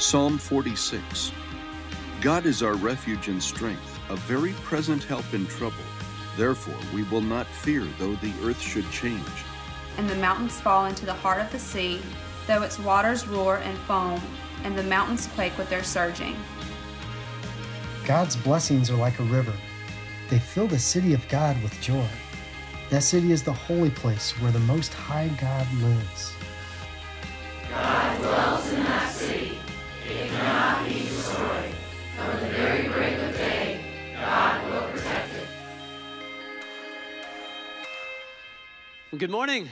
Psalm 46 God is our refuge and strength, a very present help in trouble. Therefore, we will not fear though the earth should change, and the mountains fall into the heart of the sea, though its waters roar and foam, and the mountains quake with their surging. God's blessings are like a river. They fill the city of God with joy. That city is the holy place where the Most High God lives. God dwells Good morning.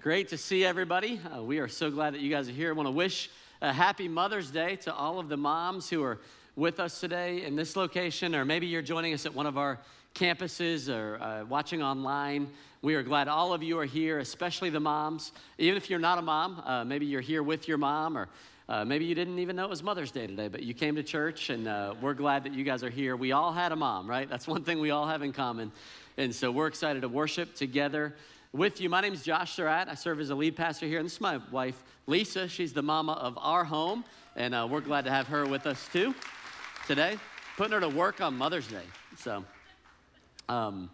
Great to see everybody. Uh, we are so glad that you guys are here. I want to wish a happy Mother's Day to all of the moms who are with us today in this location, or maybe you're joining us at one of our campuses or uh, watching online. We are glad all of you are here, especially the moms. Even if you're not a mom, uh, maybe you're here with your mom, or uh, maybe you didn't even know it was Mother's Day today, but you came to church, and uh, we're glad that you guys are here. We all had a mom, right? That's one thing we all have in common. And so we're excited to worship together with you. My name is Josh Surratt. I serve as a lead pastor here, and this is my wife, Lisa. She's the mama of our home, and uh, we're glad to have her with us too today, putting her to work on Mother's Day. So, um,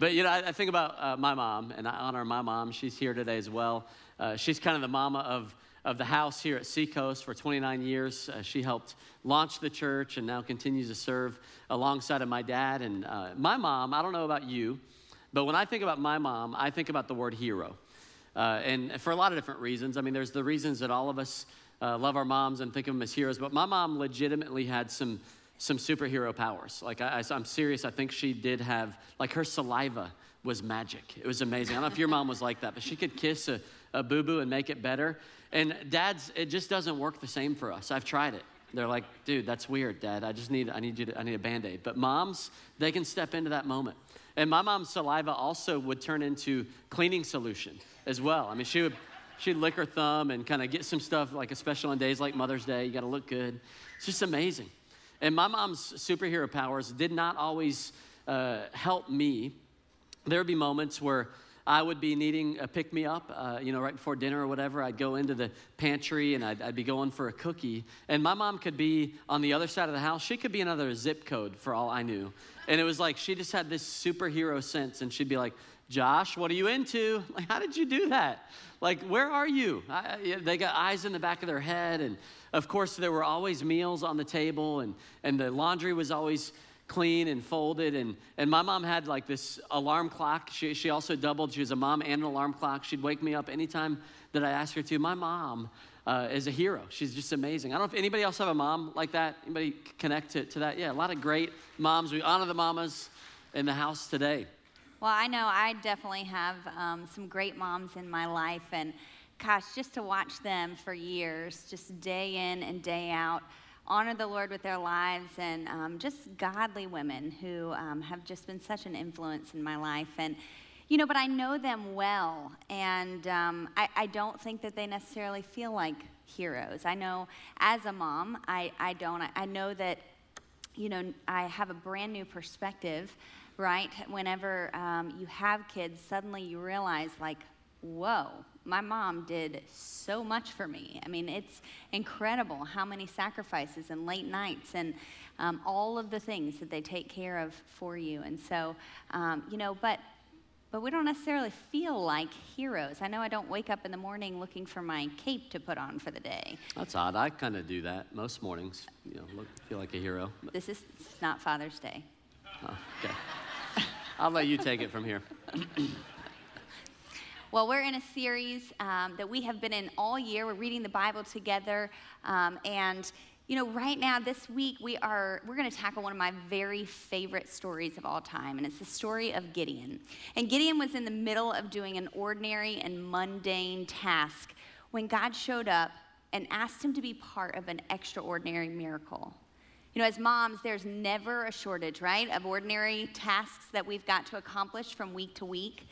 but you know, I, I think about uh, my mom, and I honor my mom. She's here today as well. Uh, she's kind of the mama of of the house here at Seacoast for 29 years. Uh, she helped launch the church and now continues to serve alongside of my dad. And uh, my mom, I don't know about you, but when I think about my mom, I think about the word hero. Uh, and for a lot of different reasons. I mean, there's the reasons that all of us uh, love our moms and think of them as heroes, but my mom legitimately had some some superhero powers. Like I, am serious. I think she did have like her saliva was magic. It was amazing. I don't know if your mom was like that, but she could kiss a, a boo boo and make it better. And dads, it just doesn't work the same for us. I've tried it. They're like, dude, that's weird, dad. I just need, I need you to, I need a band aid. But moms, they can step into that moment. And my mom's saliva also would turn into cleaning solution as well. I mean, she would, she'd lick her thumb and kind of get some stuff, like especially on days like Mother's Day, you got to look good. It's just amazing. And my mom's superhero powers did not always uh, help me. There would be moments where I would be needing a pick me up, uh, you know, right before dinner or whatever. I'd go into the pantry and I'd, I'd, be going for a cookie. And my mom could be on the other side of the house. She could be another zip code for all I knew. And it was like she just had this superhero sense. And she'd be like, Josh, what are you into? Like, how did you do that? Like, where are you? I, they got eyes in the back of their head. And of course, there were always meals on the table, and, and the laundry was always clean and folded. And, and my mom had like this alarm clock. She, she also doubled. She was a mom and an alarm clock. She'd wake me up anytime that I asked her to. My mom uh, is a hero. She's just amazing. I don't know if anybody else have a mom like that. Anybody connect to, to that? Yeah, a lot of great moms. We honor the mamas in the house today. Well, I know I definitely have um, some great moms in my life. And gosh, just to watch them for years, just day in and day out honor the Lord with their lives and um, just godly women who um, have just been such an influence in my life. And, you know, but I know them well, and um, I, I, don't think that they necessarily feel like heroes. I know as a mom, I, I don't. I, I know that, you know, I have a brand new perspective, right? Whenever um, you have kids, suddenly you realize, like, whoa, my mom did so much for me. I mean, it's incredible how many sacrifices and late nights and um, all of the things that they take care of for you. And so, um, you know, but but we don't necessarily feel like heroes. I know I don't wake up in the morning looking for my cape to put on for the day. That's odd. I kind of do that most mornings. You know, look, feel like a hero. This is not Father's Day. Oh, okay. I'll let you take it from here. Well, we're in a series um, that we have been in all year. We're reading the Bible together. Um, and, you know, right now, this week, we are, we're going to tackle one of my very favorite stories of all time. And it's the story of Gideon. And Gideon was in the middle of doing an ordinary and mundane task when God showed up and asked him to be part of an extraordinary miracle. You know, as moms, there's never a shortage, right, of ordinary tasks that we've got to accomplish from week to week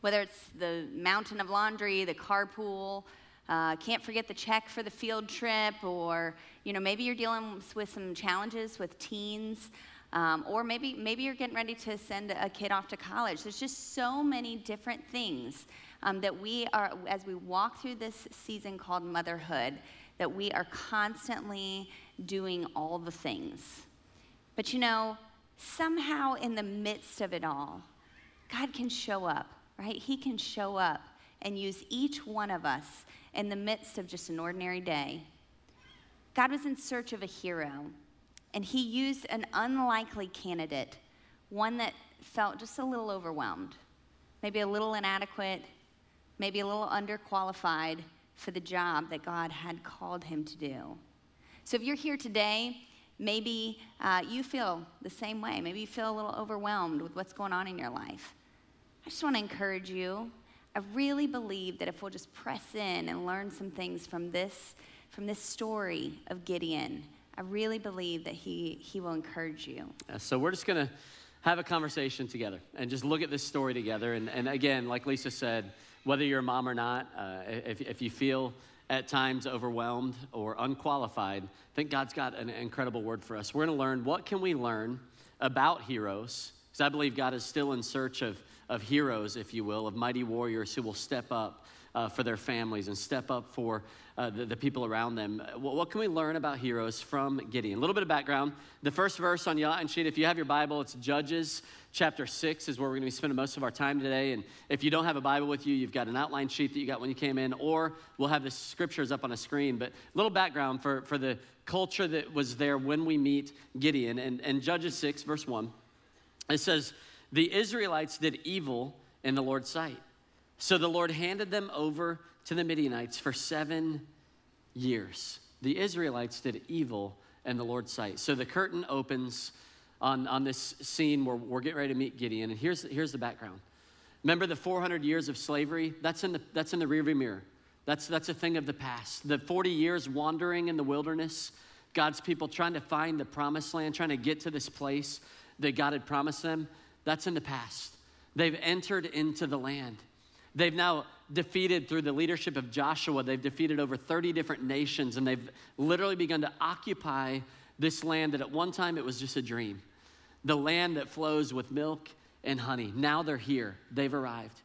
whether it's the mountain of laundry, the carpool, uh, can't forget the check for the field trip, or you know maybe you're dealing with some challenges with teens, um, or maybe maybe you're getting ready to send a kid off to college. There's just so many different things um, that we are, as we walk through this season called motherhood, that we are constantly doing all the things. But you know, somehow in the midst of it all, God can show up, right? He can show up and use each one of us in the midst of just an ordinary day. God was in search of a hero, and he used an unlikely candidate, one that felt just a little overwhelmed, maybe a little inadequate, maybe a little underqualified for the job that God had called him to do. So if you're here today, maybe uh, you feel the same way. Maybe you feel a little overwhelmed with what's going on in your life. I just want to encourage you. I really believe that if we'll just press in and learn some things from this, from this story of Gideon, I really believe that he, he will encourage you. Uh, so we're just going to have a conversation together and just look at this story together. And, and again, like Lisa said, whether you're a mom or not, uh, if, if you feel at times overwhelmed or unqualified, I think God's got an incredible word for us. We're going to learn what can we learn about heroes, because I believe God is still in search of, of heroes, if you will, of mighty warriors who will step up uh, for their families and step up for uh, the, the, people around them. What, what, can we learn about heroes from Gideon? A little bit of background. The first verse on your sheet, if you have your Bible, it's Judges chapter 6 is where we're going to be spending most of our time today. And if you don't have a Bible with you, you've got an outline sheet that you got when you came in, or we'll have the scriptures up on a screen. But a little background for, for the culture that was there when we meet Gideon. And, and Judges 6, verse 1, it says, The Israelites did evil in the Lord's sight. So the Lord handed them over to the Midianites for seven years. The Israelites did evil in the Lord's sight. So the curtain opens on, on this scene where we're getting ready to meet Gideon. And here's, here's the background. Remember the 400 years of slavery? That's in the, that's in the rearview mirror. That's, that's a thing of the past. The 40 years wandering in the wilderness, God's people trying to find the promised land, trying to get to this place that God had promised them, that's in the past. They've entered into the land. They've now defeated through the leadership of Joshua, they've defeated over 30 different nations, and they've literally begun to occupy this land that at one time it was just a dream the land that flows with milk and honey. Now they're here, they've arrived.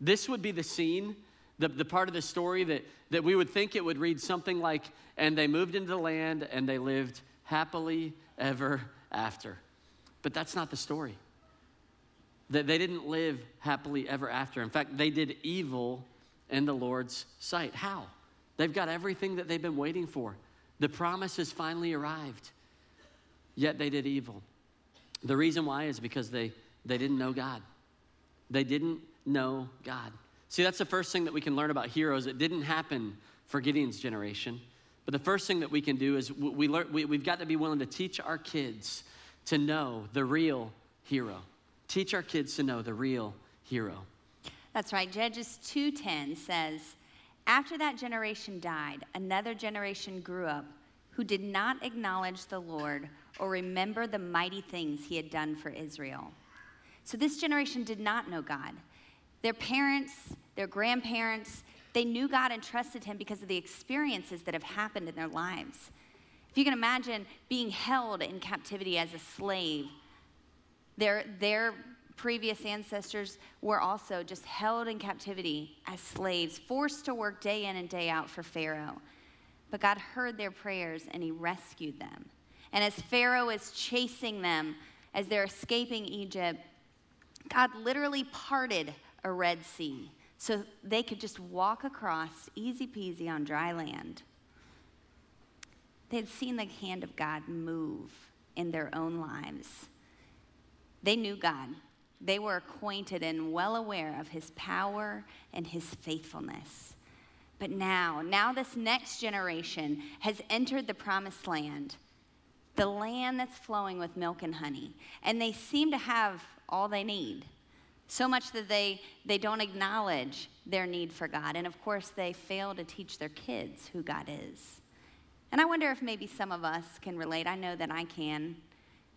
This would be the scene, the, the part of the story that, that we would think it would read something like, and they moved into the land and they lived happily ever after. But that's not the story. That they didn't live happily ever after. In fact, they did evil in the Lord's sight. How? They've got everything that they've been waiting for. The promise has finally arrived, yet they did evil. The reason why is because they, they didn't know God. They didn't know God. See, that's the first thing that we can learn about heroes. It didn't happen for Gideon's generation. But the first thing that we can do is we learn, we, we've got to be willing to teach our kids to know the real hero. Teach our kids to know the real hero. That's right. Judges 2:10 says, "After that generation died, another generation grew up who did not acknowledge the Lord or remember the mighty things he had done for Israel. So this generation did not know God. Their parents, their grandparents, they knew God and trusted him because of the experiences that have happened in their lives. If you can imagine being held in captivity as a slave, their, their previous ancestors were also just held in captivity as slaves, forced to work day in and day out for Pharaoh. But God heard their prayers and he rescued them. And as Pharaoh is chasing them as they're escaping Egypt, God literally parted a Red Sea so they could just walk across easy peasy on dry land. They had seen the hand of God move in their own lives. They knew God. They were acquainted and well aware of his power and his faithfulness. But now, now this next generation has entered the promised land the land that's flowing with milk and honey. And they seem to have all they need. So much that they, they don't acknowledge their need for God. And of course, they fail to teach their kids who God is. And I wonder if maybe some of us can relate. I know that I can.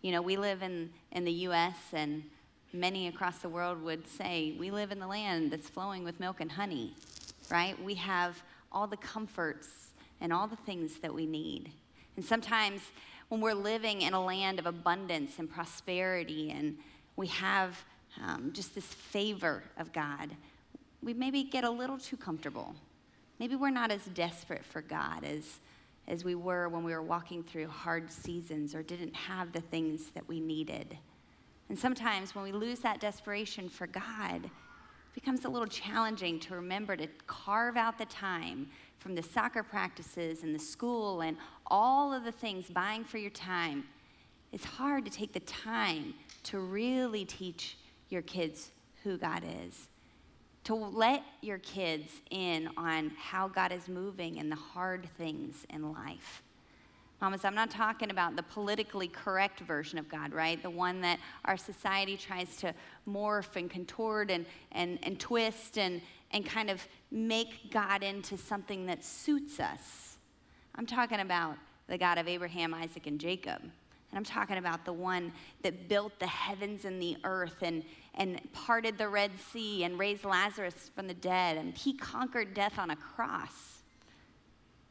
You know, we live in, in the U.S., and many across the world would say we live in the land that's flowing with milk and honey, right? We have all the comforts and all the things that we need. And sometimes when we're living in a land of abundance and prosperity and we have um, just this favor of God, we maybe get a little too comfortable. Maybe we're not as desperate for God as, as we were when we were walking through hard seasons or didn't have the things that we needed. And sometimes when we lose that desperation for God, it becomes a little challenging to remember to carve out the time from the soccer practices and the school and all of the things, buying for your time. It's hard to take the time to really teach your kids who God is, to let your kids in on how God is moving and the hard things in life. Mamas, I'm not talking about the politically correct version of God, right? The one that our society tries to morph and contort and, and, and twist and, and kind of make God into something that suits us. I'm talking about the God of Abraham, Isaac, and Jacob. And I'm talking about the one that built the heavens and the earth and, and parted the Red Sea and raised Lazarus from the dead. And he conquered death on a cross.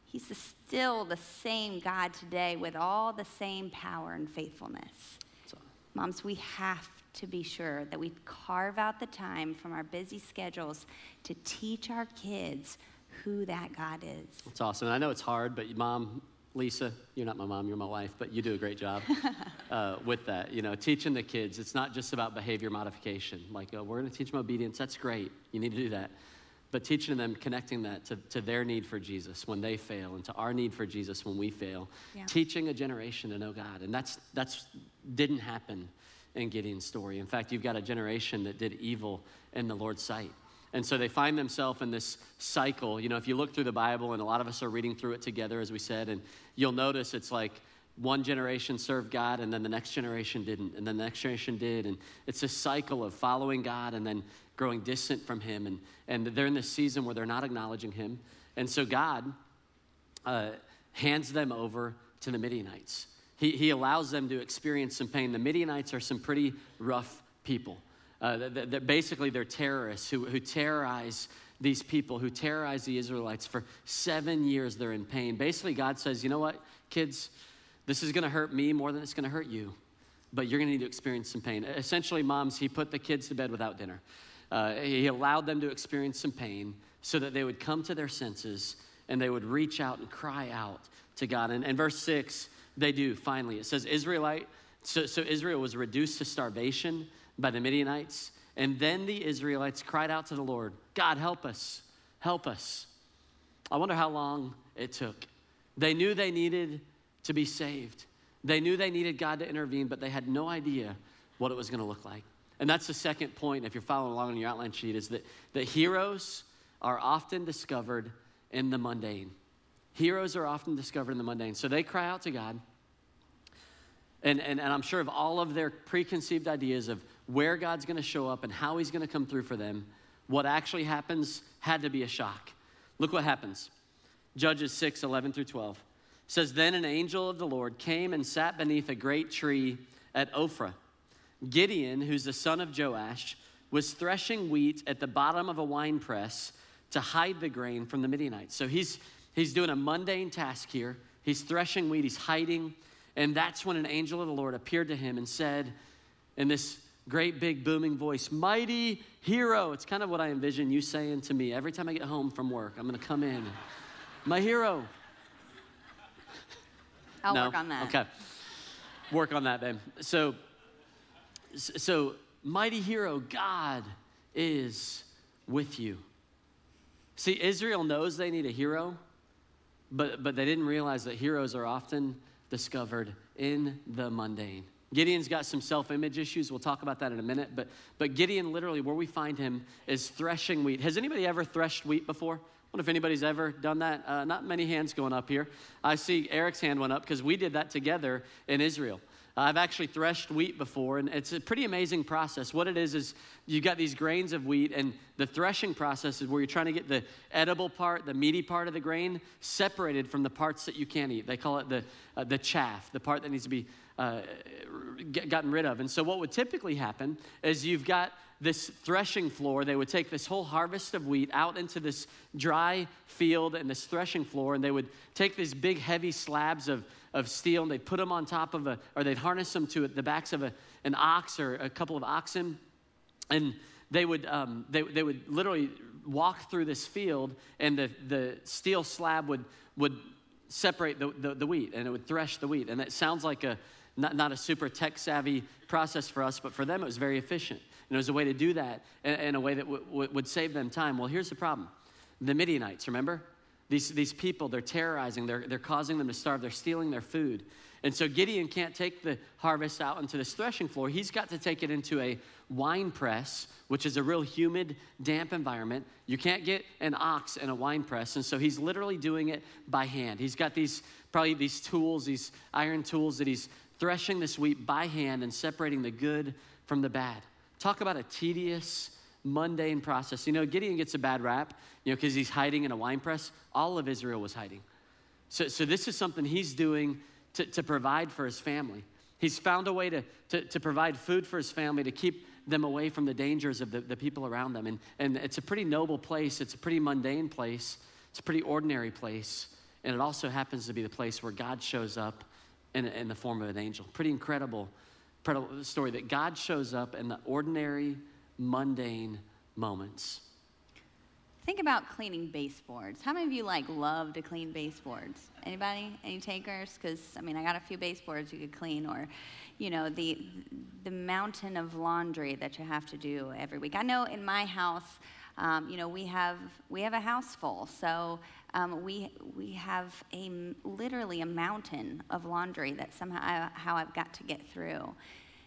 He's the, still the same God today with all the same power and faithfulness. So. Moms, we have to be sure that we carve out the time from our busy schedules to teach our kids who that God is. It's awesome. And I know it's hard, but mom, Lisa, you're not my mom, you're my wife, but you do a great job uh, with that. You know, teaching the kids, it's not just about behavior modification. Like, uh, we're going to teach them obedience. That's great. You need to do that. But teaching them, connecting that to, to their need for Jesus when they fail and to our need for Jesus when we fail. Yeah. Teaching a generation to know God. And that's, that's didn't happen in Gideon's story. In fact, you've got a generation that did evil in the Lord's sight. And so they find themselves in this cycle. You know, if you look through the Bible, and a lot of us are reading through it together, as we said, and you'll notice it's like one generation served God, and then the next generation didn't, and then the next generation did. And it's this cycle of following God and then growing distant from Him. And, and they're in this season where they're not acknowledging Him. And so God uh, hands them over to the Midianites. He, he allows them to experience some pain. The Midianites are some pretty rough people. Uh, that, that basically, they're terrorists who, who terrorize these people, who terrorize the Israelites. For seven years, they're in pain. Basically, God says, you know what, kids, this is going to hurt me more than it's going to hurt you, but you're going to need to experience some pain. Essentially, moms, he put the kids to bed without dinner. Uh, he allowed them to experience some pain so that they would come to their senses and they would reach out and cry out to God. And, and verse 6, they do finally. It says, Israelite, so, so Israel was reduced to starvation by the Midianites. And then the Israelites cried out to the Lord, God, help us, help us. I wonder how long it took. They knew they needed to be saved. They knew they needed God to intervene, but they had no idea what it was going to look like. And that's the second point, if you're following along on your outline sheet, is that the heroes are often discovered in the mundane. Heroes are often discovered in the mundane. So they cry out to God. And, and, and I'm sure of all of their preconceived ideas of where God's going to show up and how he's going to come through for them, what actually happens had to be a shock. Look what happens. Judges 6 11 through 12 says, Then an angel of the Lord came and sat beneath a great tree at Ophrah. Gideon, who's the son of Joash, was threshing wheat at the bottom of a wine press to hide the grain from the Midianites. So he's, he's doing a mundane task here. He's threshing wheat, he's hiding. And that's when an angel of the Lord appeared to him and said, in this great big booming voice, Mighty hero. It's kind of what I envision you saying to me every time I get home from work. I'm going to come in, My hero. I'll no? work on that. Okay. Work on that, babe. So, so, mighty hero, God is with you. See, Israel knows they need a hero, but, but they didn't realize that heroes are often discovered in the mundane. Gideon's got some self image issues. We'll talk about that in a minute. But, but Gideon, literally, where we find him is threshing wheat. Has anybody ever threshed wheat before? I wonder if anybody's ever done that. Uh, not many hands going up here. I see Eric's hand went up because we did that together in Israel. I've actually threshed wheat before, and it's a pretty amazing process. What it is is you've got these grains of wheat, and the threshing process is where you're trying to get the edible part, the meaty part of the grain, separated from the parts that you can't eat. They call it the uh, the chaff, the part that needs to be uh, gotten rid of. And so, what would typically happen is you've got this threshing floor. They would take this whole harvest of wheat out into this dry field and this threshing floor, and they would take these big, heavy slabs of, of steel and they'd put them on top of a, or they'd harness them to the backs of a, an ox or a couple of oxen. And they would, um, they, they would literally walk through this field, and the, the steel slab would, would separate the, the, the wheat and it would thresh the wheat. And that sounds like a not, not a super tech savvy process for us, but for them it was very efficient. And it was a way to do that in, in a way that w- w- would save them time. Well, here's the problem the Midianites, remember? These, these people, they're terrorizing, they're, they're causing them to starve, they're stealing their food. And so Gideon can't take the harvest out into this threshing floor. He's got to take it into a wine press, which is a real humid, damp environment. You can't get an ox in a wine press. And so he's literally doing it by hand. He's got these, probably these tools, these iron tools that he's threshing this wheat by hand and separating the good from the bad. Talk about a tedious, mundane process. You know, Gideon gets a bad rap, you know, because he's hiding in a wine press. All of Israel was hiding. So, so this is something he's doing to, to provide for his family. He's found a way to, to, to, provide food for his family, to keep them away from the dangers of the, the people around them. And, and it's a pretty noble place, it's a pretty mundane place, it's a pretty ordinary place. And it also happens to be the place where God shows up in, in the form of an angel. Pretty incredible, incredible story that God shows up in the ordinary, mundane moments. Think about cleaning baseboards. How many of you like love to clean baseboards? Anybody? Any takers? Because I mean, I got a few baseboards you could clean, or you know, the the mountain of laundry that you have to do every week. I know in my house, um, you know, we have we have a house full, so um, we, we have a, literally a mountain of laundry that somehow how I've got to get through.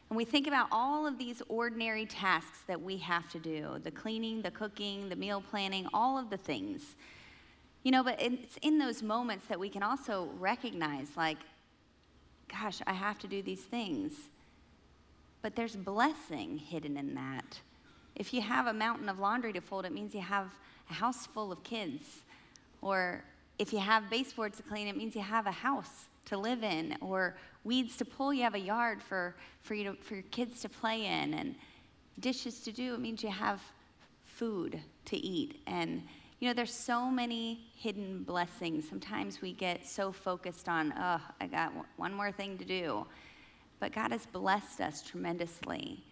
And we think about all of these ordinary tasks that we have to do the cleaning, the cooking, the meal planning, all of the things. You know, but it's in those moments that we can also recognize, like, gosh, I have to do these things. But there's blessing hidden in that. If you have a mountain of laundry to fold, it means you have a house full of kids or if you have baseboards to clean, it means you have a house to live in. Or weeds to pull, you have a yard for, for, you to, for your kids to play in. And dishes to do, it means you have food to eat. And, you know, there's so many hidden blessings. Sometimes we get so focused on, oh, I got one more thing to do. But God has blessed us tremendously.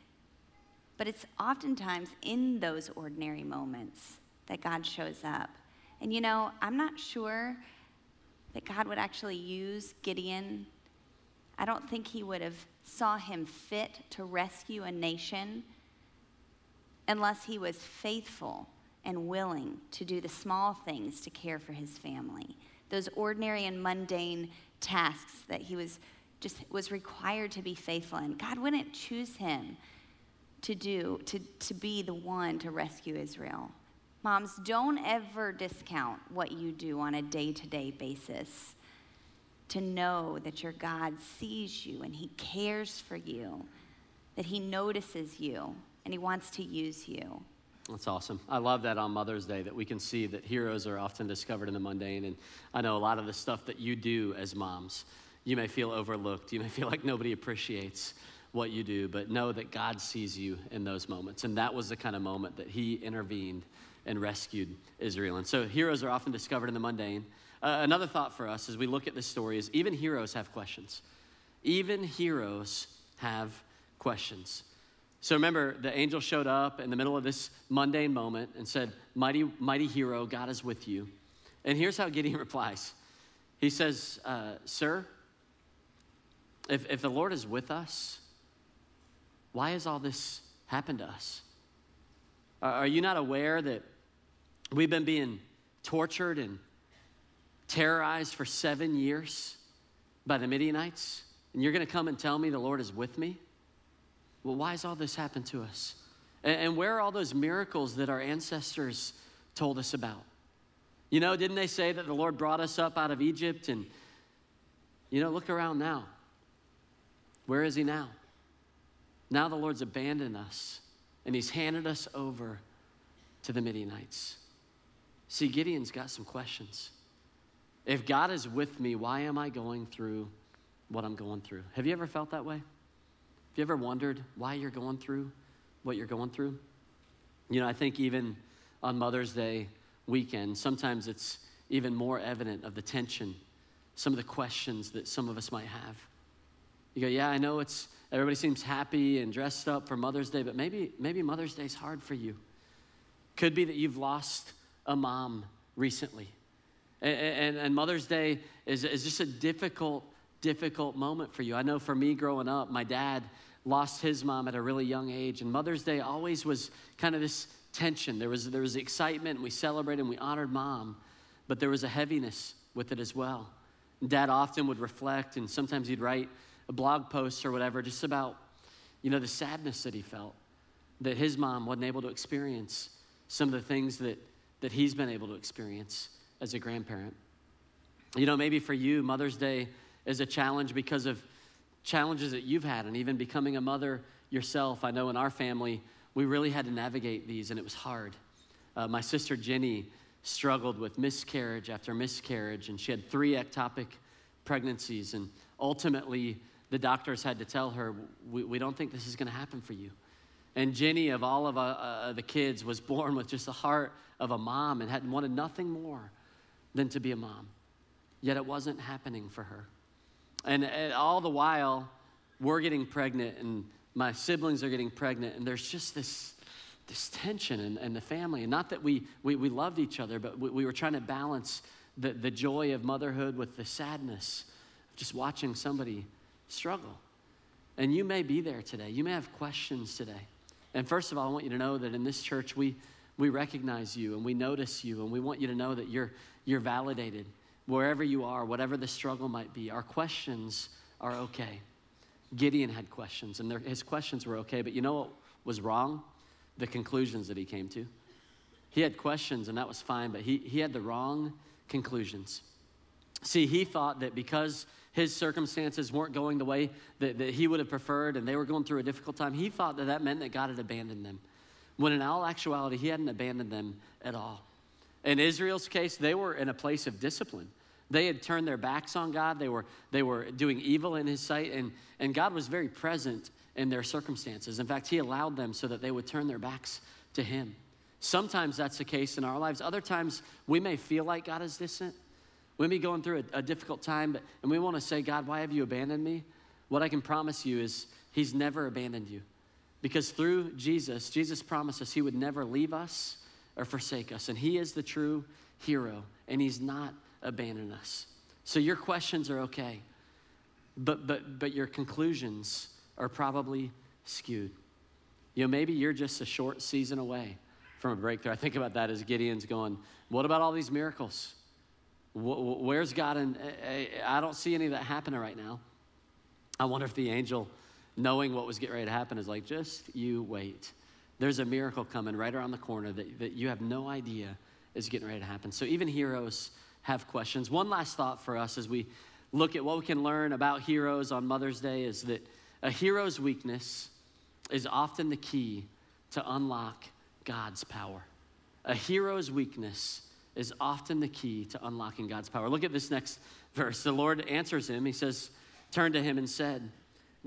But it's oftentimes in those ordinary moments that God shows up. And you know, I'm not sure that God would actually use Gideon. I don't think he would have saw him fit to rescue a nation unless he was faithful and willing to do the small things to care for his family. Those ordinary and mundane tasks that he was just was required to be faithful in. God wouldn't choose him to do to, to be the one to rescue Israel. Moms, don't ever discount what you do on a day to day basis. To know that your God sees you and He cares for you, that He notices you and He wants to use you. That's awesome. I love that on Mother's Day that we can see that heroes are often discovered in the mundane. And I know a lot of the stuff that you do as moms, you may feel overlooked. You may feel like nobody appreciates what you do, but know that God sees you in those moments. And that was the kind of moment that He intervened and rescued Israel. And so heroes are often discovered in the mundane. Uh, another thought for us as we look at this story is even heroes have questions. Even heroes have questions. So remember, the angel showed up in the middle of this mundane moment and said, Mighty, mighty hero, God is with you. And here's how Gideon replies He says, uh, Sir, if, if the Lord is with us, why has all this happened to us? Are you not aware that We've been being tortured and terrorized for seven years by the Midianites, and you're going to come and tell me the Lord is with me? Well, why has all this happened to us? And, where are all those miracles that our ancestors told us about? You know, didn't they say that the Lord brought us up out of Egypt? And, you know, look around now. Where is He now? Now the Lord's abandoned us, and He's handed us over to the Midianites. See, Gideon's got some questions. If God is with me, why am I going through what I'm going through? Have you ever felt that way? Have you ever wondered why you're going through what you're going through? You know, I think even on Mother's Day weekend, sometimes it's even more evident of the tension, some of the questions that some of us might have. You go, yeah, I know it's everybody seems happy and dressed up for Mother's Day, but maybe maybe Mother's Day's hard for you. Could be that you've lost a mom recently. And, and, and Mother's Day is, is just a difficult, difficult moment for you. I know for me growing up, my dad lost his mom at a really young age, and Mother's Day always was kind of this tension. There was, there was excitement, and we celebrated and we honored mom, but there was a heaviness with it as well. Dad often would reflect, and sometimes he'd write blog post or whatever just about, you know, the sadness that he felt that his mom wasn't able to experience some of the things that, that he's been able to experience as a grandparent. You know, maybe for you, Mother's Day is a challenge because of challenges that you've had, and even becoming a mother yourself. I know in our family, we really had to navigate these, and it was hard. Uh, my sister Jenny struggled with miscarriage after miscarriage, and she had three ectopic pregnancies. And ultimately, the doctors had to tell her, We, we don't think this is going to happen for you. And Jenny, of all of uh, uh, the kids, was born with just the heart of a mom and had wanted nothing more than to be a mom. Yet it wasn't happening for her. And, and all the while, we're getting pregnant, and my siblings are getting pregnant, and there's just this, this tension in, in the family. And not that we, we, we loved each other, but we, we were trying to balance the, the joy of motherhood with the sadness of just watching somebody struggle. And you may be there today. You may have questions today. And first of all, I want you to know that in this church, we, we recognize you and we notice you, and we want you to know that you're, you're validated wherever you are, whatever the struggle might be. Our questions are okay. Gideon had questions, and his questions were okay, but you know what was wrong? The conclusions that he came to. He had questions, and that was fine, but he, he had the wrong conclusions. See, he thought that because his circumstances weren't going the way that, that he would have preferred and they were going through a difficult time, he thought that that meant that God had abandoned them. When in all actuality, he hadn't abandoned them at all. In Israel's case, they were in a place of discipline. They had turned their backs on God. They were, they were doing evil in his sight, and, and God was very present in their circumstances. In fact, he allowed them so that they would turn their backs to him. Sometimes that's the case in our lives. Other times, we may feel like God is distant. We may be going through a, a difficult time, but, and we want to say, God, why have you abandoned me? What I can promise you is He's never abandoned you. Because through Jesus, Jesus promised us He would never leave us or forsake us. And He is the true hero, and He's not abandoned us. So your questions are okay, but, but, but your conclusions are probably skewed. You know, maybe you're just a short season away from a breakthrough. I think about that as Gideon's going, What about all these miracles? Where's God? And eh, eh, I don't see any of that happening right now. I wonder if the angel, knowing what was getting ready to happen, is like, just you wait. There's a miracle coming right around the corner that, that you have no idea is getting ready to happen. So even heroes have questions. One last thought for us as we look at what we can learn about heroes on Mother's Day is that a hero's weakness is often the key to unlock God's power. A hero's weakness is often the key to unlocking God's power. Look at this next verse. The Lord answers him. He says, Turn to him and said,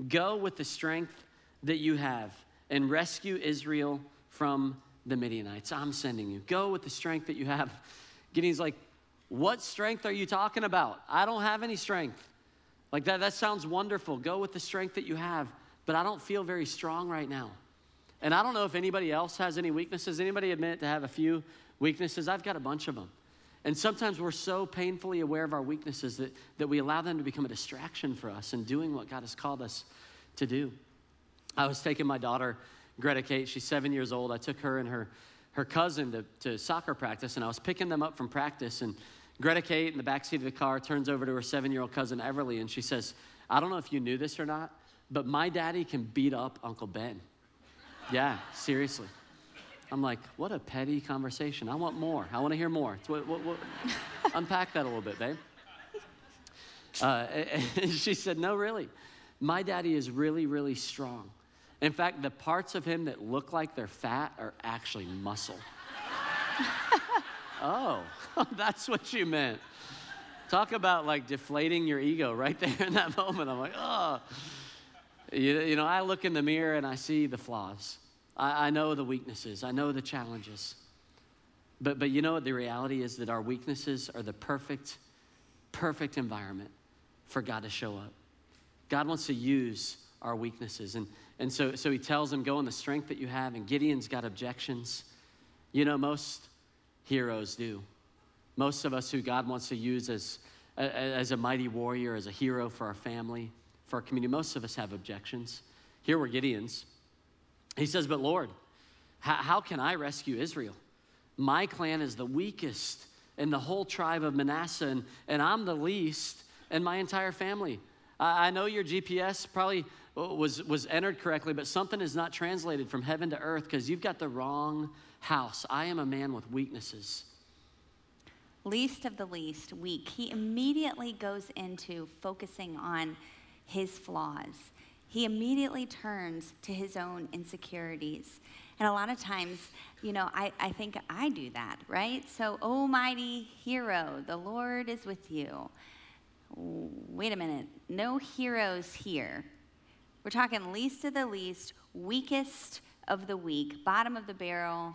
Go with the strength that you have and rescue Israel from the Midianites. I'm sending you. Go with the strength that you have. Gideon's like, What strength are you talking about? I don't have any strength. Like that, that sounds wonderful. Go with the strength that you have, but I don't feel very strong right now. And I don't know if anybody else has any weaknesses. Anybody admit to have a few weaknesses? I've got a bunch of them. And sometimes we're so painfully aware of our weaknesses that, that we allow them to become a distraction for us in doing what God has called us to do. I was taking my daughter, Greta Kate, she's seven years old. I took her and her, her cousin to, to soccer practice, and I was picking them up from practice. And Greta Kate, in the backseat of the car, turns over to her seven year old cousin, Everly, and she says, I don't know if you knew this or not, but my daddy can beat up Uncle Ben. Yeah, seriously. I'm like, what a petty conversation. I want more. I want to hear more. What, what, what? Unpack that a little bit, babe. Uh, and she said, no, really. My daddy is really, really strong. In fact, the parts of him that look like they're fat are actually muscle. oh, that's what you meant. Talk about like deflating your ego right there in that moment. I'm like, oh. You, you know, I look in the mirror and I see the flaws. I, I know the weaknesses, I know the challenges. But, but you know what the reality is that our weaknesses are the perfect, perfect environment for God to show up. God wants to use our weaknesses. And, and so, so he tells him, Go in the strength that you have. And Gideon's got objections. You know, most heroes do. Most of us who God wants to use as, as a mighty warrior, as a hero for our family, for our community, most of us have objections. Here were Gideon's. He says, But Lord, how, how can I rescue Israel? My clan is the weakest in the whole tribe of Manasseh, and, and I'm the least in my entire family. I, I know your GPS probably was, was entered correctly, but something is not translated from heaven to earth because you've got the wrong house. I am a man with weaknesses. Least of the least, weak. He immediately goes into focusing on his flaws. He immediately turns to his own insecurities. And a lot of times, you know, I, I think I do that, right? So, oh, mighty hero, the Lord is with you. Wait a minute, no heroes here. We're talking least of the least, weakest of the weak, bottom of the barrel,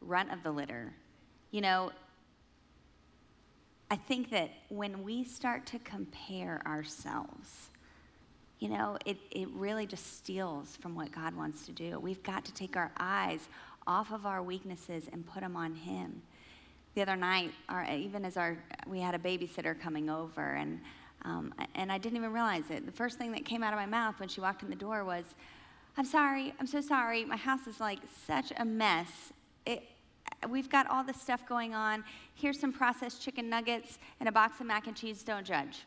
runt of the litter. You know, I think that when we start to compare ourselves, you know, it, it really just steals from what God wants to do. We've got to take our eyes off of our weaknesses and put them on Him. The other night, our, even as our, we had a babysitter coming over, and um, and I didn't even realize it. The first thing that came out of my mouth when she walked in the door was, I'm sorry, I'm so sorry. My house is like such a mess. It, we've got all this stuff going on. Here's some processed chicken nuggets and a box of mac and cheese. Don't judge.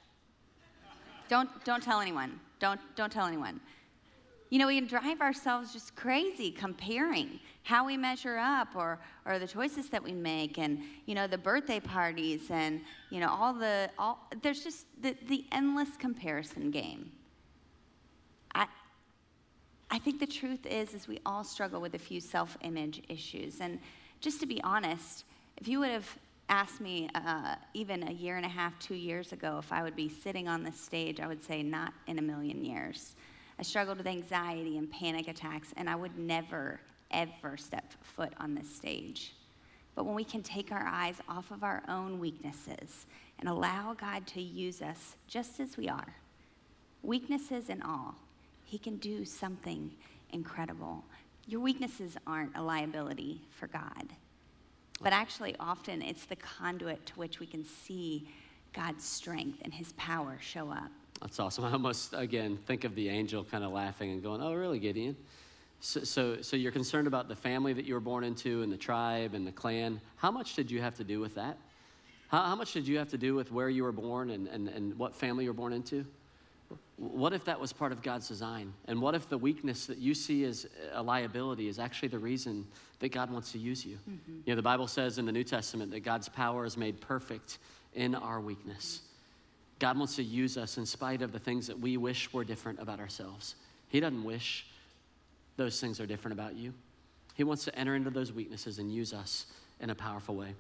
don't, don't tell anyone. Don't, don't tell anyone. You know, we can drive ourselves just crazy comparing how we measure up or, or the choices that we make and, you know, the birthday parties and, you know, all the, all, there's just the, the endless comparison game. I, I think the truth is, is we all struggle with a few self-image issues. And just to be honest, if you would have asked me uh, even a year and a half, two years ago, if I would be sitting on this stage, I would say not in a million years. I struggled with anxiety and panic attacks, and I would never, ever step foot on this stage. But when we can take our eyes off of our own weaknesses and allow God to use us just as we are, weaknesses and all, He can do something incredible. Your weaknesses aren't a liability for God, but actually, often it's the conduit to which we can see God's strength and His power show up. That's awesome. I almost, again, think of the angel kind of laughing and going, Oh, really, Gideon? So, so, so, you're concerned about the family that you were born into and the tribe and the clan. How much did you have to do with that? How, how much did you have to do with where you were born and, and, and what family you were born into? What if that was part of God's design? And what if the weakness that you see as a liability is actually the reason that God wants to use you? Mm-hmm. You know, the Bible says in the New Testament that God's power is made perfect in our weakness. God wants to use us in spite of the things that we wish were different about ourselves. He doesn't wish those things are different about you. He wants to enter into those weaknesses and use us in a powerful way.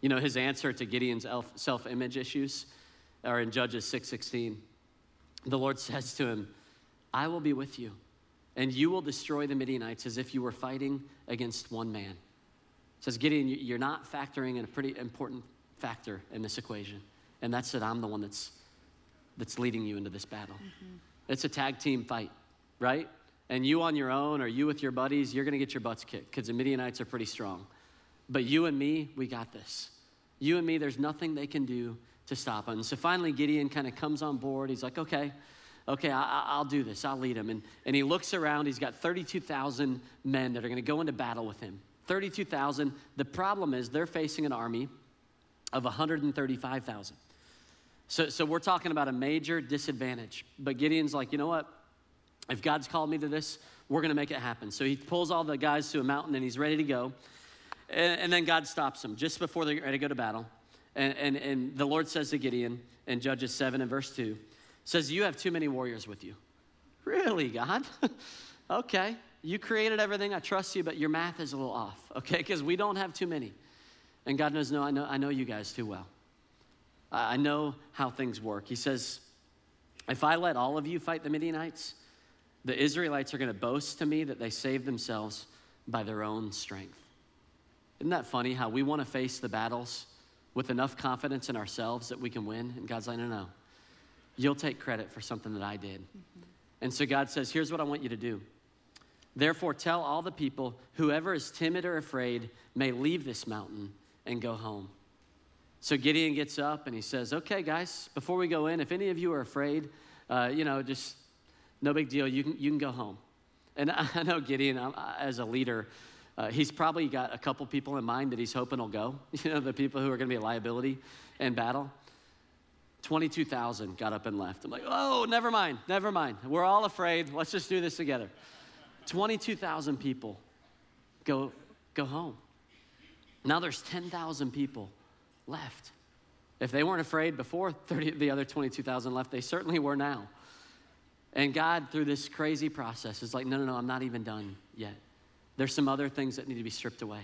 You know, his answer to Gideon's self-image issues are in Judges 6:16. The Lord says to him, "I will be with you, and you will destroy the Midianites as if you were fighting against one man." says Gideon, you're not factoring in a pretty important factor in this equation, and that's that I'm the one that's that's leading you into this battle. Mm-hmm. It's a tag team fight, right? And you on your own or you with your buddies, you're going to get your butts kicked because the Midianites are pretty strong. But you and me, we got this. You and me, there's nothing they can do to stop us. And so finally, Gideon kind of comes on board. He's like, okay, okay, I, will do this. I'll lead him. And, and he looks around. He's got 32,000 men that are going to go into battle with him. 32,000. The problem is they're facing an army of 135,000. So, so we're talking about a major disadvantage. But Gideon's like, you know what? If God's called me to this, we're going to make it happen. So he pulls all the guys to a mountain and he's ready to go. And, and then God stops him just before they're ready to go to battle. And, and, and the Lord says to Gideon in Judges 7 and verse 2, says, You have too many warriors with you. Really, God? okay. You created everything. I trust you, but your math is a little off, okay? Because we don't have too many. And God knows, no, I know, I know you guys too well. I know how things work. He says, If I let all of you fight the Midianites, the Israelites are going to boast to me that they saved themselves by their own strength. Isn't that funny how we want to face the battles with enough confidence in ourselves that we can win? And God's like, no, no. You'll take credit for something that I did. Mm-hmm. And so God says, here's what I want you to do Therefore, tell all the people whoever is timid or afraid may leave this mountain and go home. So Gideon gets up and he says, Okay, guys, before we go in, if any of you are afraid, uh, you know, just no big deal, you can, you can go home. And I know Gideon, as a leader, uh, he's probably got a couple people in mind that he's hoping will go, you know, the people who are going to be a liability in battle. 22,000 got up and left. I'm like, oh, never mind, never mind. We're all afraid. Let's just do this together. 22,000 people go, go home. Now there's 10,000 people left. If they weren't afraid before 30, the other 22,000 left, they certainly were now. And God, through this crazy process, is like, no, no, no, I'm not even done yet. There's some other things that need to be stripped away.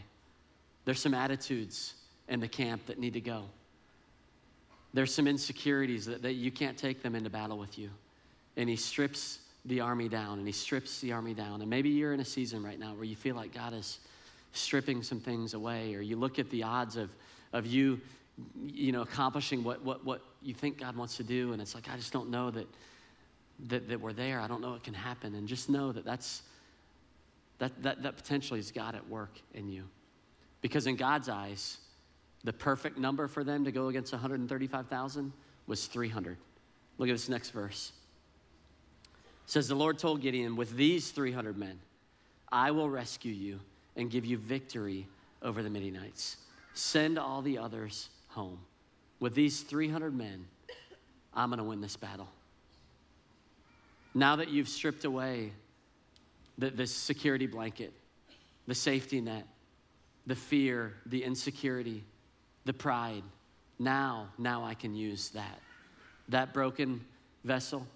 There's some attitudes in the camp that need to go. There's some insecurities that, that you can't take them into battle with you. And He strips the army down, and He strips the army down. And maybe you're in a season right now where you feel like God is stripping some things away, or you look at the odds of, of you, you know, accomplishing what, what, what you think God wants to do, and it's like, I just don't know that, that, that we're there. I don't know what can happen. And just know that that's, that, that, that potentially is God at work in you. Because in God's eyes, the perfect number for them to go against 135,000 was 300. Look at this next verse. It says, The Lord told Gideon, With these 300 men, I will rescue you and give you victory over the Midianites. Send all the others home. With these 300 men, I'm going to win this battle. Now that you've stripped away the, the security blanket, the safety net, the fear, the insecurity, the pride, now, now I can use that. That broken vessel,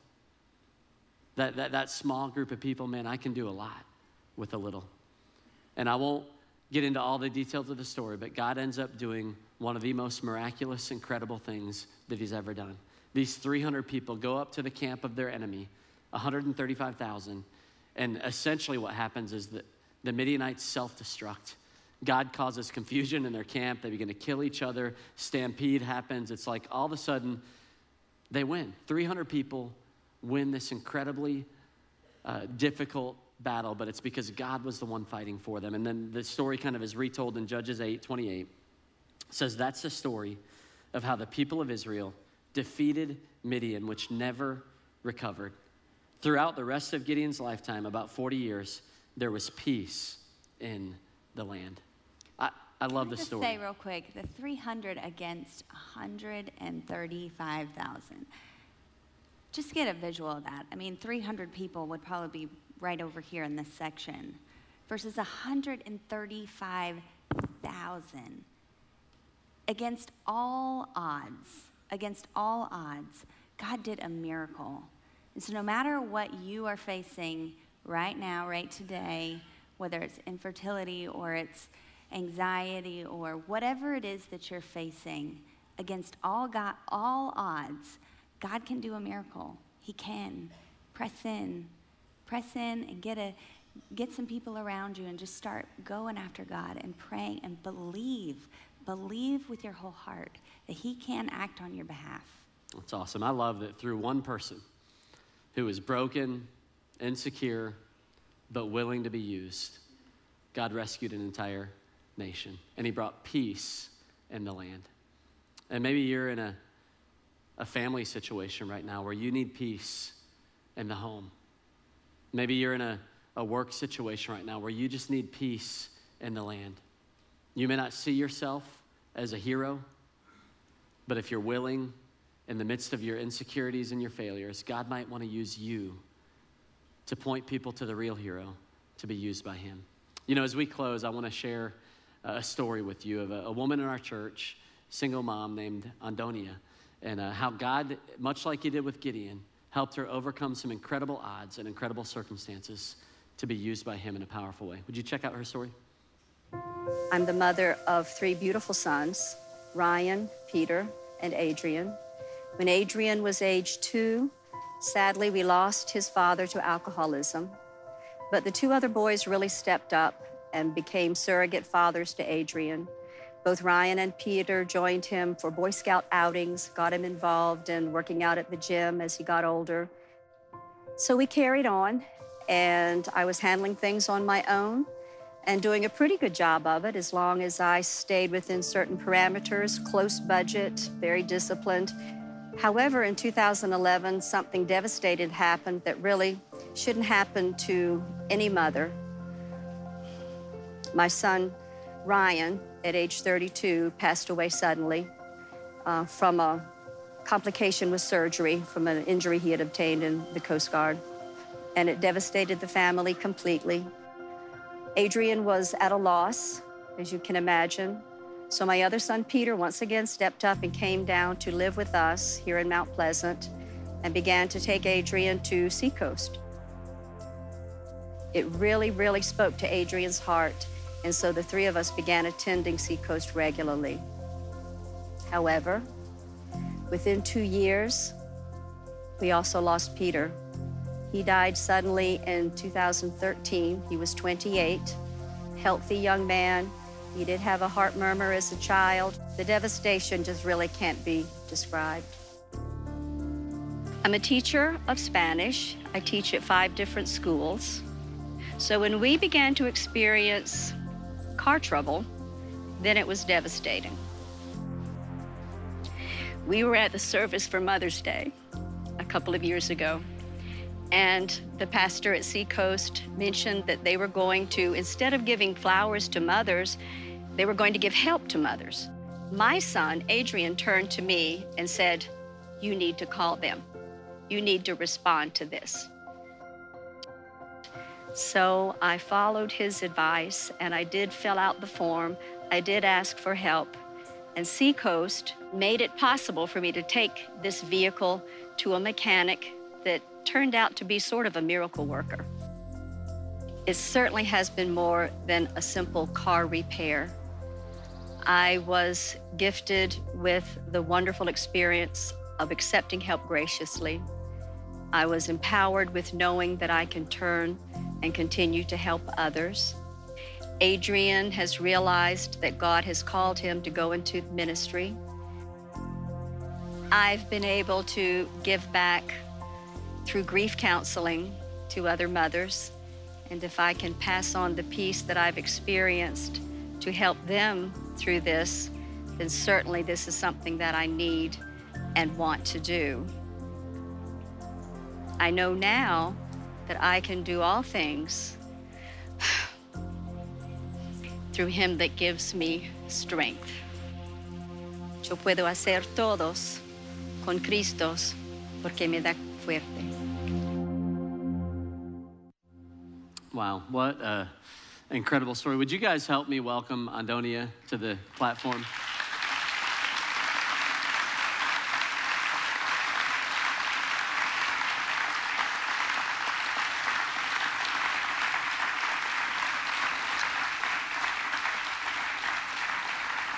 that, that, that small group of people, man, I can do a lot with a little. And I won't get into all the details of the story, but God ends up doing one of the most miraculous, incredible things that He's ever done. These 300 people go up to the camp of their enemy, 135,000, and essentially what happens is that the Midianites self destruct. God causes confusion in their camp. They begin to kill each other. Stampede happens. It's like all of a sudden they win. 300 people win this incredibly uh, difficult battle, but it's because God was the one fighting for them. And then the story kind of is retold in Judges 8 28. It says that's the story of how the people of Israel defeated Midian, which never recovered. Throughout the rest of Gideon's lifetime, about 40 years, there was peace in the land. I, I love the story. say real quick the 300 against 135,000. Just get a visual of that. I mean, 300 people would probably be right over here in this section versus 135,000 against all odds. Against all odds, God did a miracle. And so, no matter what you are facing right now, right today, whether it's infertility or it's anxiety or whatever it is that you're facing, against all, God, all odds, God can do a miracle. He can. Press in. Press in and get a get some people around you and just start going after God and praying and believe. Believe with your whole heart that he can act on your behalf. That's awesome. I love that through one person who is broken, insecure, but willing to be used, God rescued an entire nation and he brought peace in the land. And maybe you're in a, a family situation right now where you need peace in the home. Maybe you're in a, a work situation right now where you just need peace in the land. You may not see yourself as a hero, but if you're willing in the midst of your insecurities and your failures, God might want to use you to point people to the real hero to be used by Him. You know, as we close, I want to share a story with you of a, a woman in our church, single mom named Andonia, and uh, how God, much like He did with Gideon, helped her overcome some incredible odds and incredible circumstances to be used by Him in a powerful way. Would you check out her story? I'm the mother of three beautiful sons Ryan, Peter, and Adrian. When Adrian was age two, sadly, we lost his father to alcoholism. But the two other boys really stepped up and became surrogate fathers to Adrian. Both Ryan and Peter joined him for Boy Scout outings, got him involved in working out at the gym as he got older. So we carried on, and I was handling things on my own and doing a pretty good job of it as long as I stayed within certain parameters, close budget, very disciplined. However, in 2011, something devastating happened that really shouldn't happen to any mother. My son, Ryan, at age 32, passed away suddenly uh, from a complication with surgery from an injury he had obtained in the Coast Guard. And it devastated the family completely. Adrian was at a loss, as you can imagine. So my other son, Peter, once again stepped up and came down to live with us here in Mount Pleasant and began to take Adrian to Seacoast. It really, really spoke to Adrian's heart, and so the three of us began attending Seacoast regularly. However, within two years, we also lost Peter. He died suddenly in 2013. He was 28, healthy young man. He did have a heart murmur as a child. The devastation just really can't be described. I'm a teacher of Spanish. I teach at five different schools. So when we began to experience car trouble, then it was devastating. We were at the service for Mother's Day a couple of years ago, and the pastor at Seacoast mentioned that they were going to, instead of giving flowers to mothers, they were going to give help to mothers. My son, Adrian, turned to me and said, You need to call them. You need to respond to this. So I followed his advice and I did fill out the form. I did ask for help. And Seacoast made it possible for me to take this vehicle to a mechanic turned out to be sort of a miracle worker. It certainly has been more than a simple car repair. I was gifted with the wonderful experience of accepting help graciously. I was empowered with knowing that I can turn and continue to help others. Adrian has realized that God has called him to go into ministry. I've been able to give back through grief counseling to other mothers. And if I can pass on the peace that I've experienced to help them through this, then certainly this is something that I need and want to do. I know now that I can do all things through Him that gives me strength. Yo puedo hacer todos con Cristo porque me da Wow, what an incredible story. Would you guys help me welcome Andonia to the platform?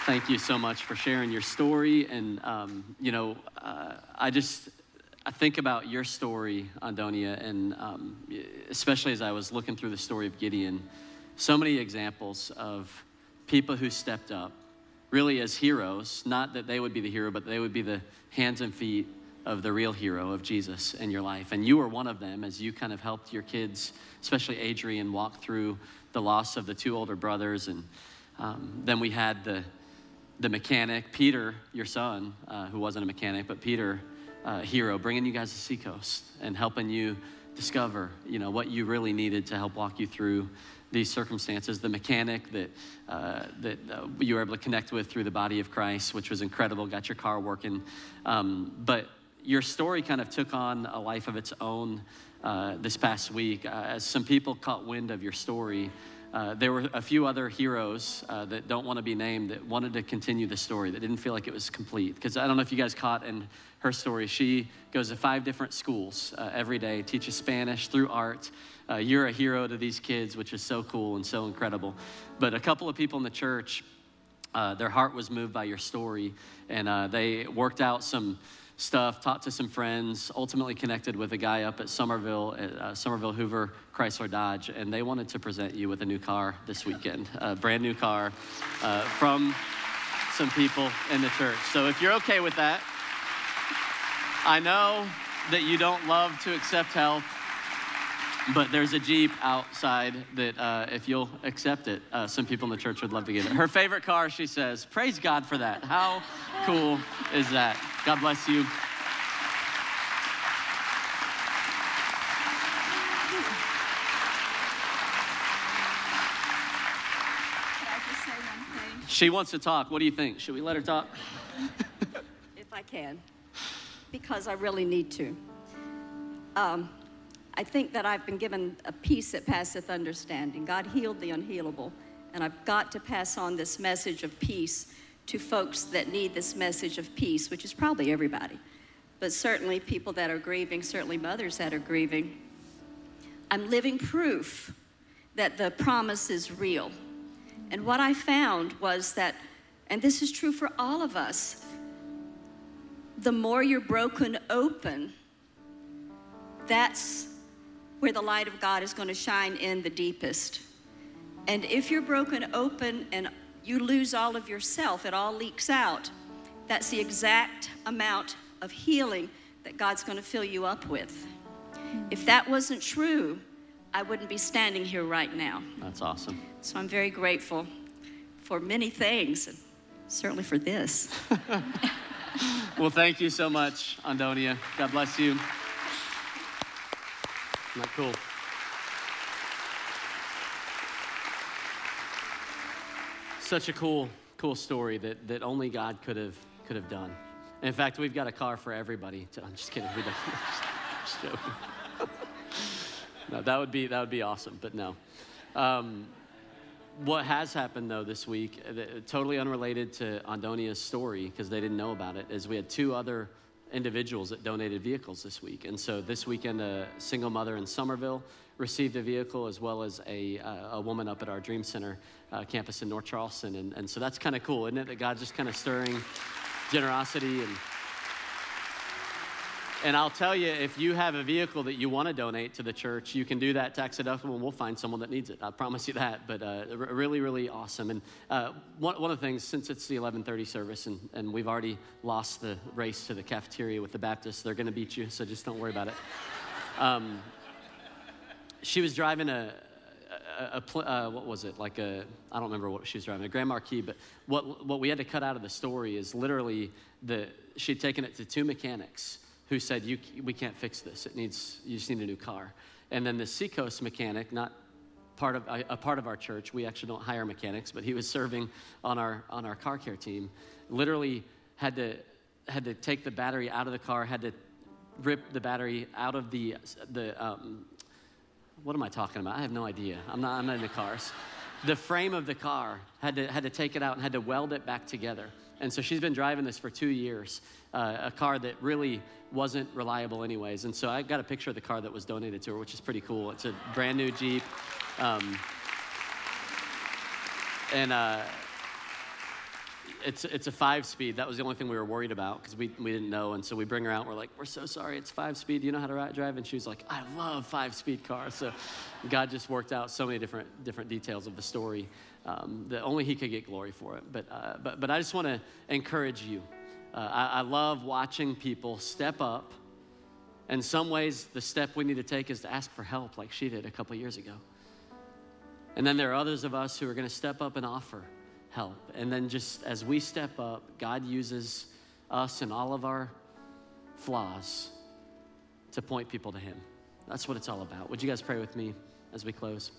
Thank you so much for sharing your story. And, um, you know, uh, I just, think about your story, Andonia, and um, especially as I was looking through the story of Gideon, so many examples of people who stepped up, really as heroes, not that they would be the hero, but they would be the hands and feet of the real hero of Jesus in your life. And you were one of them as you kind of helped your kids, especially Adrian, walk through the loss of the two older brothers. And um, then we had the the mechanic, Peter, your son, uh, who wasn't a mechanic, but Peter, uh, hero, bringing you guys to Seacoast and helping you discover, you know, what you really needed to help walk you through these circumstances. The mechanic that uh, that uh, you were able to connect with through the body of Christ, which was incredible, got your car working. Um, but your story kind of took on a life of its own uh, this past week uh, as some people caught wind of your story. Uh, there were a few other heroes uh, that don't want to be named that wanted to continue the story that didn't feel like it was complete. Because I don't know if you guys caught in her story, she goes to five different schools uh, every day, teaches Spanish through art. Uh, you're a hero to these kids, which is so cool and so incredible. But a couple of people in the church, uh, their heart was moved by your story, and they worked out some stuff, talked to some friends, ultimately connected with a guy up at Summerville, at uh, Summerville Hoover Chrysler Dodge, and they wanted to present you with a new car this weekend, a brand new car uh, from some people in the church. So if you're okay with that, I know that you don't love to accept help. but there's a Jeep outside that, uh, if you'll accept it, uh, some people in the church would love to give it. Her favorite car, she says. Praise God for that. How cool is that? God bless you. She wants to talk. What do you think? Should we let her talk? if I can, because I really need to. Um, I think that I've been given a peace that passeth understanding. God healed the unhealable, and I've got to pass on this message of peace to folks that need this message of peace, which is probably everybody, but certainly people that are grieving, certainly mothers that are grieving. I'm living proof that the promise is real. And what I found was that, and this is true for all of us, the more you're broken open, that's where the light of God is going to shine in the deepest. And if you're broken open and you lose all of yourself, it all leaks out, that's the exact amount of healing that God's going to fill you up with. Hmm. If that wasn't true, I wouldn't be standing here right now. That's awesome. So I'm very grateful for many things, and certainly for this. well, thank you so much, Andonia. God bless you. That cool? Such a cool, cool story that, that only God could have could have done. And in fact, we've got a car for everybody. To, I'm just kidding. We don't. just joking. no, that would be that would be awesome, but no. Um, what has happened though this week, uh, totally unrelated to Andonia's story because they didn't know about it, is we had two other individuals that donated vehicles this week. And so this weekend, a single mother in Summerville received a vehicle, as well as a, uh, a woman up at our Dream Center uh, campus in North Charleston. And, and so that's kind of cool, isn't it? That God's just kind of stirring generosity and and I'll tell you, if you have a vehicle that you want to donate to the church, you can do that tax deductible, and we'll find someone that needs it. I promise you that. But uh, really, really awesome. And uh, one, one of the things, since it's the 11:30 service, and, and we've already lost the race to the cafeteria with the Baptists, they're going to beat you, so just don't worry about it. Um, she was driving a, a, a uh, what was it like a I don't remember what she was driving a Grand Marquis, but what what we had to cut out of the story is literally the she'd taken it to two mechanics who said, you, We can't fix this. It needs, you just need a new car. And then the Seacoast mechanic, not part of, a, a part of our church, we actually don't hire mechanics, but he was serving on our, on our car care team, literally had to, had to take the battery out of the car, had to rip the battery out of the, the um, what am I talking about? I have no idea. I'm not, I'm not in the cars. The frame of the car had to, had to take it out and had to weld it back together. And so she's been driving this for two years, uh, a car that really wasn't reliable anyways. And so I got a picture of the car that was donated to her, which is pretty cool. It's a brand new Jeep. Um, and uh, it's, it's a five speed. That was the only thing we were worried about because we, we didn't know. And so we bring her out. We're like, we're so sorry. It's five speed. You know how to ride, drive? And she was like, I love five speed cars. So God just worked out so many different, different details of the story um, that only He could get glory for it. But, uh, but, but I just want to encourage you. Uh, I, I love watching people step up. In some ways, the step we need to take is to ask for help, like she did a couple years ago. And then there are others of us who are going to step up and offer help. And then, just as we step up, God uses us and all of our flaws to point people to Him. That's what it's all about. Would you guys pray with me as we close?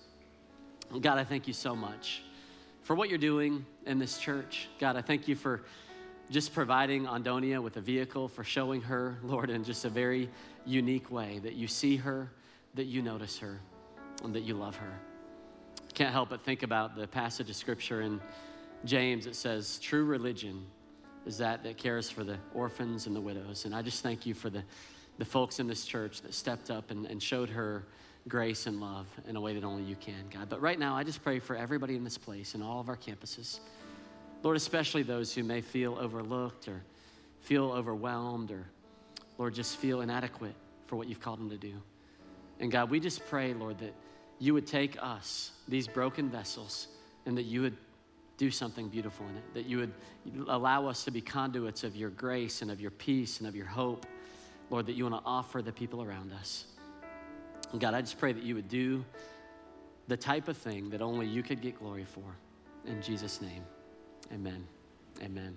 God, I thank you so much for what you're doing in this church. God, I thank you for just providing Andonia with a vehicle, for showing her, Lord, in just a very unique way that you see her, that you notice her, and that you love her. Can't help but think about the passage of scripture in James that says, True religion is that that cares for the orphans and the widows. And I just thank you for the, the folks in this church that stepped up and, and showed her grace and love in a way that only you can, God. But right now, I just pray for everybody in this place and all of our campuses. Lord, especially those who may feel overlooked or feel overwhelmed or, Lord, just feel inadequate for what you've called them to do. And God, we just pray, Lord, that you would take us, these broken vessels, and that you would do something beautiful in it, that you would allow us to be conduits of your grace and of your peace and of your hope, Lord, that you want to offer the people around us. And God, I just pray that you would do the type of thing that only you could get glory for. In Jesus' name, amen. Amen.